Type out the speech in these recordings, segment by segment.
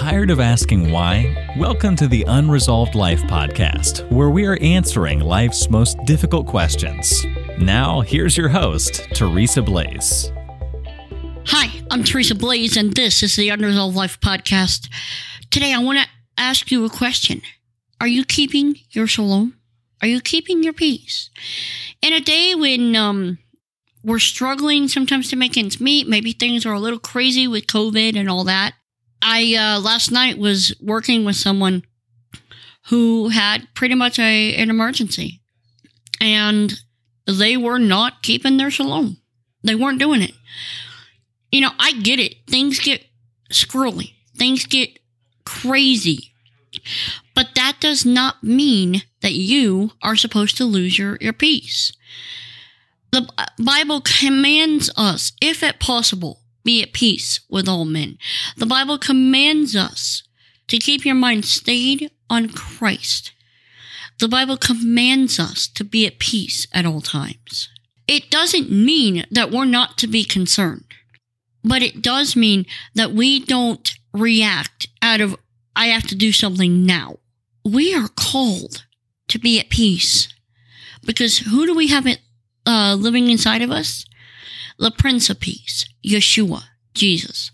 Tired of asking why? Welcome to the Unresolved Life podcast, where we are answering life's most difficult questions. Now, here's your host, Teresa Blaze. Hi, I'm Teresa Blaze, and this is the Unresolved Life podcast. Today, I want to ask you a question Are you keeping your shalom? Are you keeping your peace? In a day when um, we're struggling sometimes to make ends meet, maybe things are a little crazy with COVID and all that. I uh, last night was working with someone who had pretty much a an emergency, and they were not keeping their shalom. They weren't doing it. You know, I get it. Things get squirrely. Things get crazy. But that does not mean that you are supposed to lose your, your peace. The Bible commands us, if at possible, be at peace with all men. The Bible commands us to keep your mind stayed on Christ. The Bible commands us to be at peace at all times. It doesn't mean that we're not to be concerned, but it does mean that we don't react out of, I have to do something now. We are called to be at peace because who do we have it uh, living inside of us? The Prince of Peace, Yeshua, Jesus.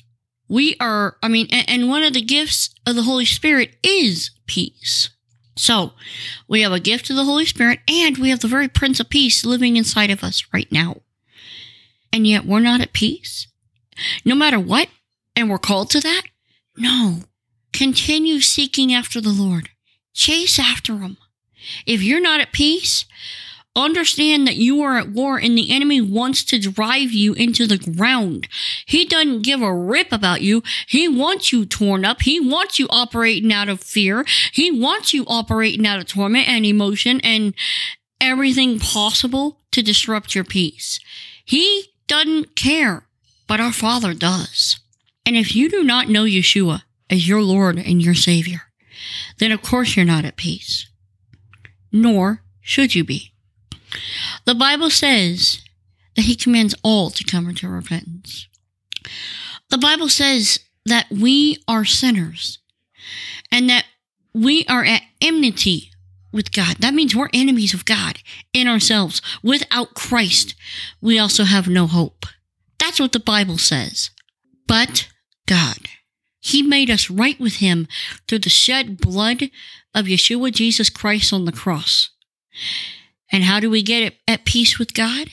We are, I mean, and one of the gifts of the Holy Spirit is peace. So we have a gift of the Holy Spirit and we have the very Prince of Peace living inside of us right now. And yet we're not at peace. No matter what, and we're called to that? No. Continue seeking after the Lord. Chase after Him. If you're not at peace, Understand that you are at war and the enemy wants to drive you into the ground. He doesn't give a rip about you. He wants you torn up. He wants you operating out of fear. He wants you operating out of torment and emotion and everything possible to disrupt your peace. He doesn't care, but our Father does. And if you do not know Yeshua as your Lord and your Savior, then of course you're not at peace. Nor should you be. The Bible says that he commands all to come into repentance. The Bible says that we are sinners and that we are at enmity with God. That means we're enemies of God in ourselves. Without Christ, we also have no hope. That's what the Bible says. But God, He made us right with Him through the shed blood of Yeshua Jesus Christ on the cross. And how do we get it at peace with God?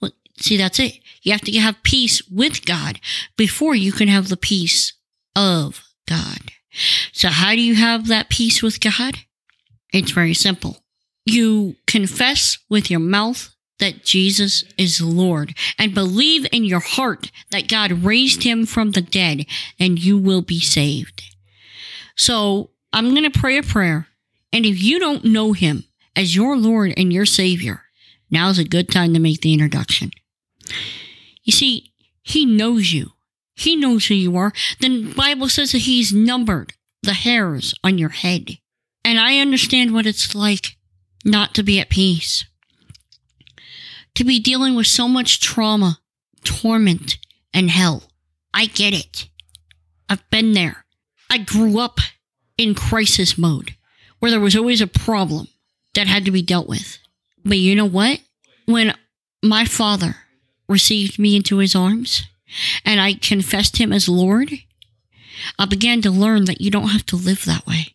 Well, see, that's it. You have to have peace with God before you can have the peace of God. So how do you have that peace with God? It's very simple. You confess with your mouth that Jesus is Lord and believe in your heart that God raised him from the dead and you will be saved. So I'm going to pray a prayer. And if you don't know him, as your Lord and your Savior, now is a good time to make the introduction. You see, He knows you. He knows who you are. The Bible says that He's numbered the hairs on your head. And I understand what it's like not to be at peace. To be dealing with so much trauma, torment, and hell. I get it. I've been there. I grew up in crisis mode where there was always a problem that had to be dealt with. But you know what? When my father received me into his arms and I confessed him as Lord, I began to learn that you don't have to live that way.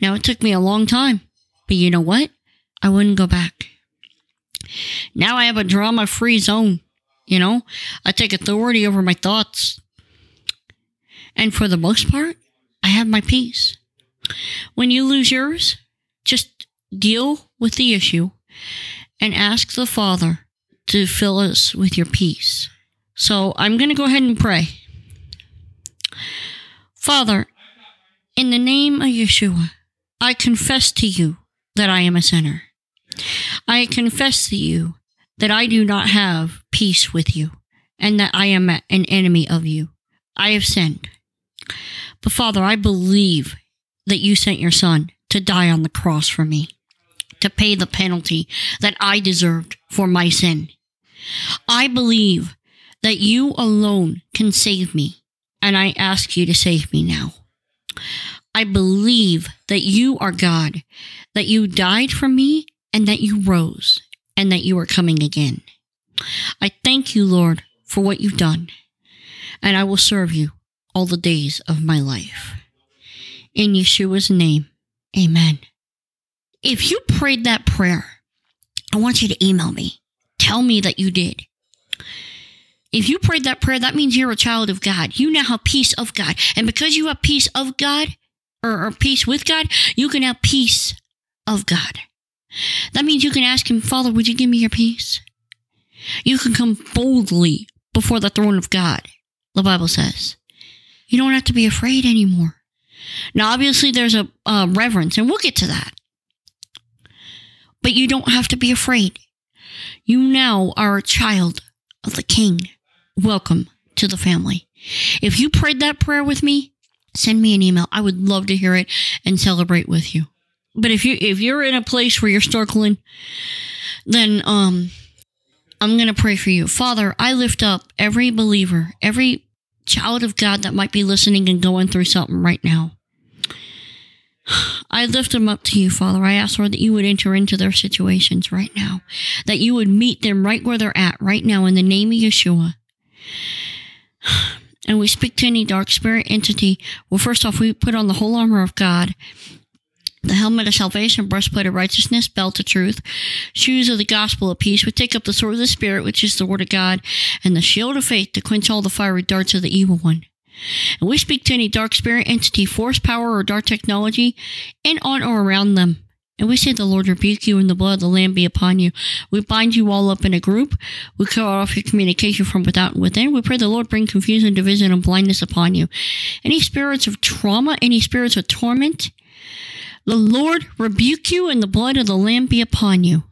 Now, it took me a long time, but you know what? I wouldn't go back. Now I have a drama free zone. You know, I take authority over my thoughts. And for the most part, I have my peace. When you lose yours, just deal with the issue and ask the Father to fill us with your peace. So I'm going to go ahead and pray. Father, in the name of Yeshua, I confess to you that I am a sinner. I confess to you that I do not have peace with you and that I am an enemy of you. I have sinned. But Father, I believe that you sent your son to die on the cross for me to pay the penalty that I deserved for my sin. I believe that you alone can save me, and I ask you to save me now. I believe that you are God, that you died for me, and that you rose, and that you are coming again. I thank you, Lord, for what you've done, and I will serve you all the days of my life. In Yeshua's name, amen. If you prayed that prayer, I want you to email me. Tell me that you did. If you prayed that prayer, that means you're a child of God. You now have peace of God. And because you have peace of God, or, or peace with God, you can have peace of God. That means you can ask Him, Father, would you give me your peace? You can come boldly before the throne of God, the Bible says. You don't have to be afraid anymore. Now, obviously, there's a reverence, and we'll get to that. But you don't have to be afraid. You now are a child of the King. Welcome to the family. If you prayed that prayer with me, send me an email. I would love to hear it and celebrate with you. But if you if you're in a place where you're struggling, then um I'm going to pray for you. Father, I lift up every believer, every child of God that might be listening and going through something right now. I lift them up to you, Father. I ask, Lord, that you would enter into their situations right now, that you would meet them right where they're at right now in the name of Yeshua. And we speak to any dark spirit entity. Well, first off, we put on the whole armor of God the helmet of salvation, breastplate of righteousness, belt of truth, shoes of the gospel of peace. We take up the sword of the Spirit, which is the word of God, and the shield of faith to quench all the fiery darts of the evil one. And we speak to any dark spirit entity, force, power, or dark technology in, on, or around them. And we say, The Lord rebuke you, and the blood of the Lamb be upon you. We bind you all up in a group. We cut off your communication from without and within. We pray the Lord bring confusion, division, and blindness upon you. Any spirits of trauma, any spirits of torment, the Lord rebuke you, and the blood of the Lamb be upon you.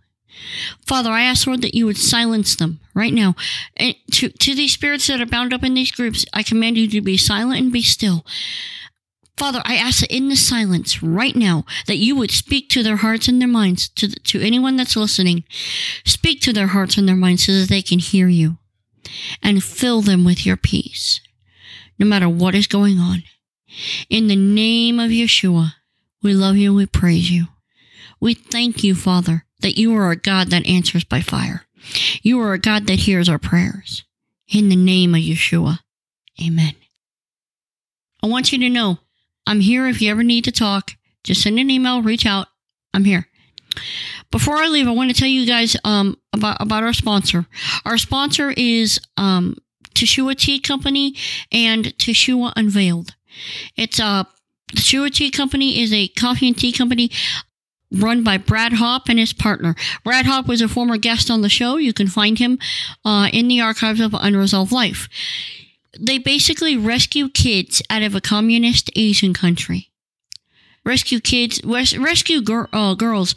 Father, I ask, Lord, that you would silence them right now. And to, to these spirits that are bound up in these groups, I command you to be silent and be still. Father, I ask that in the silence right now, that you would speak to their hearts and their minds, to, to anyone that's listening. Speak to their hearts and their minds so that they can hear you and fill them with your peace, no matter what is going on. In the name of Yeshua, we love you we praise you. We thank you, Father, that you are a God that answers by fire. You are a God that hears our prayers. In the name of Yeshua, amen. I want you to know I'm here if you ever need to talk. Just send an email, reach out. I'm here. Before I leave, I want to tell you guys um, about about our sponsor. Our sponsor is um, Teshua Tea Company and Teshua Unveiled. It's a uh, Teshua Tea Company is a coffee and tea company run by Brad Hopp and his partner. Brad Hopp was a former guest on the show. You can find him uh, in the archives of Unresolved Life. They basically rescue kids out of a communist Asian country. Rescue kids, res- rescue gir- uh, girls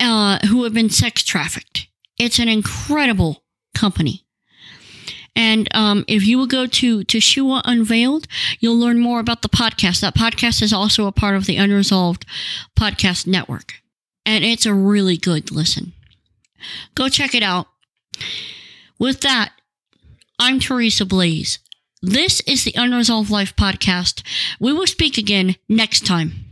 uh, who have been sex trafficked. It's an incredible company. And um, if you will go to Teshua Unveiled, you'll learn more about the podcast. That podcast is also a part of the Unresolved Podcast Network. And it's a really good listen. Go check it out. With that, I'm Teresa Blaze. This is the Unresolved Life Podcast. We will speak again next time.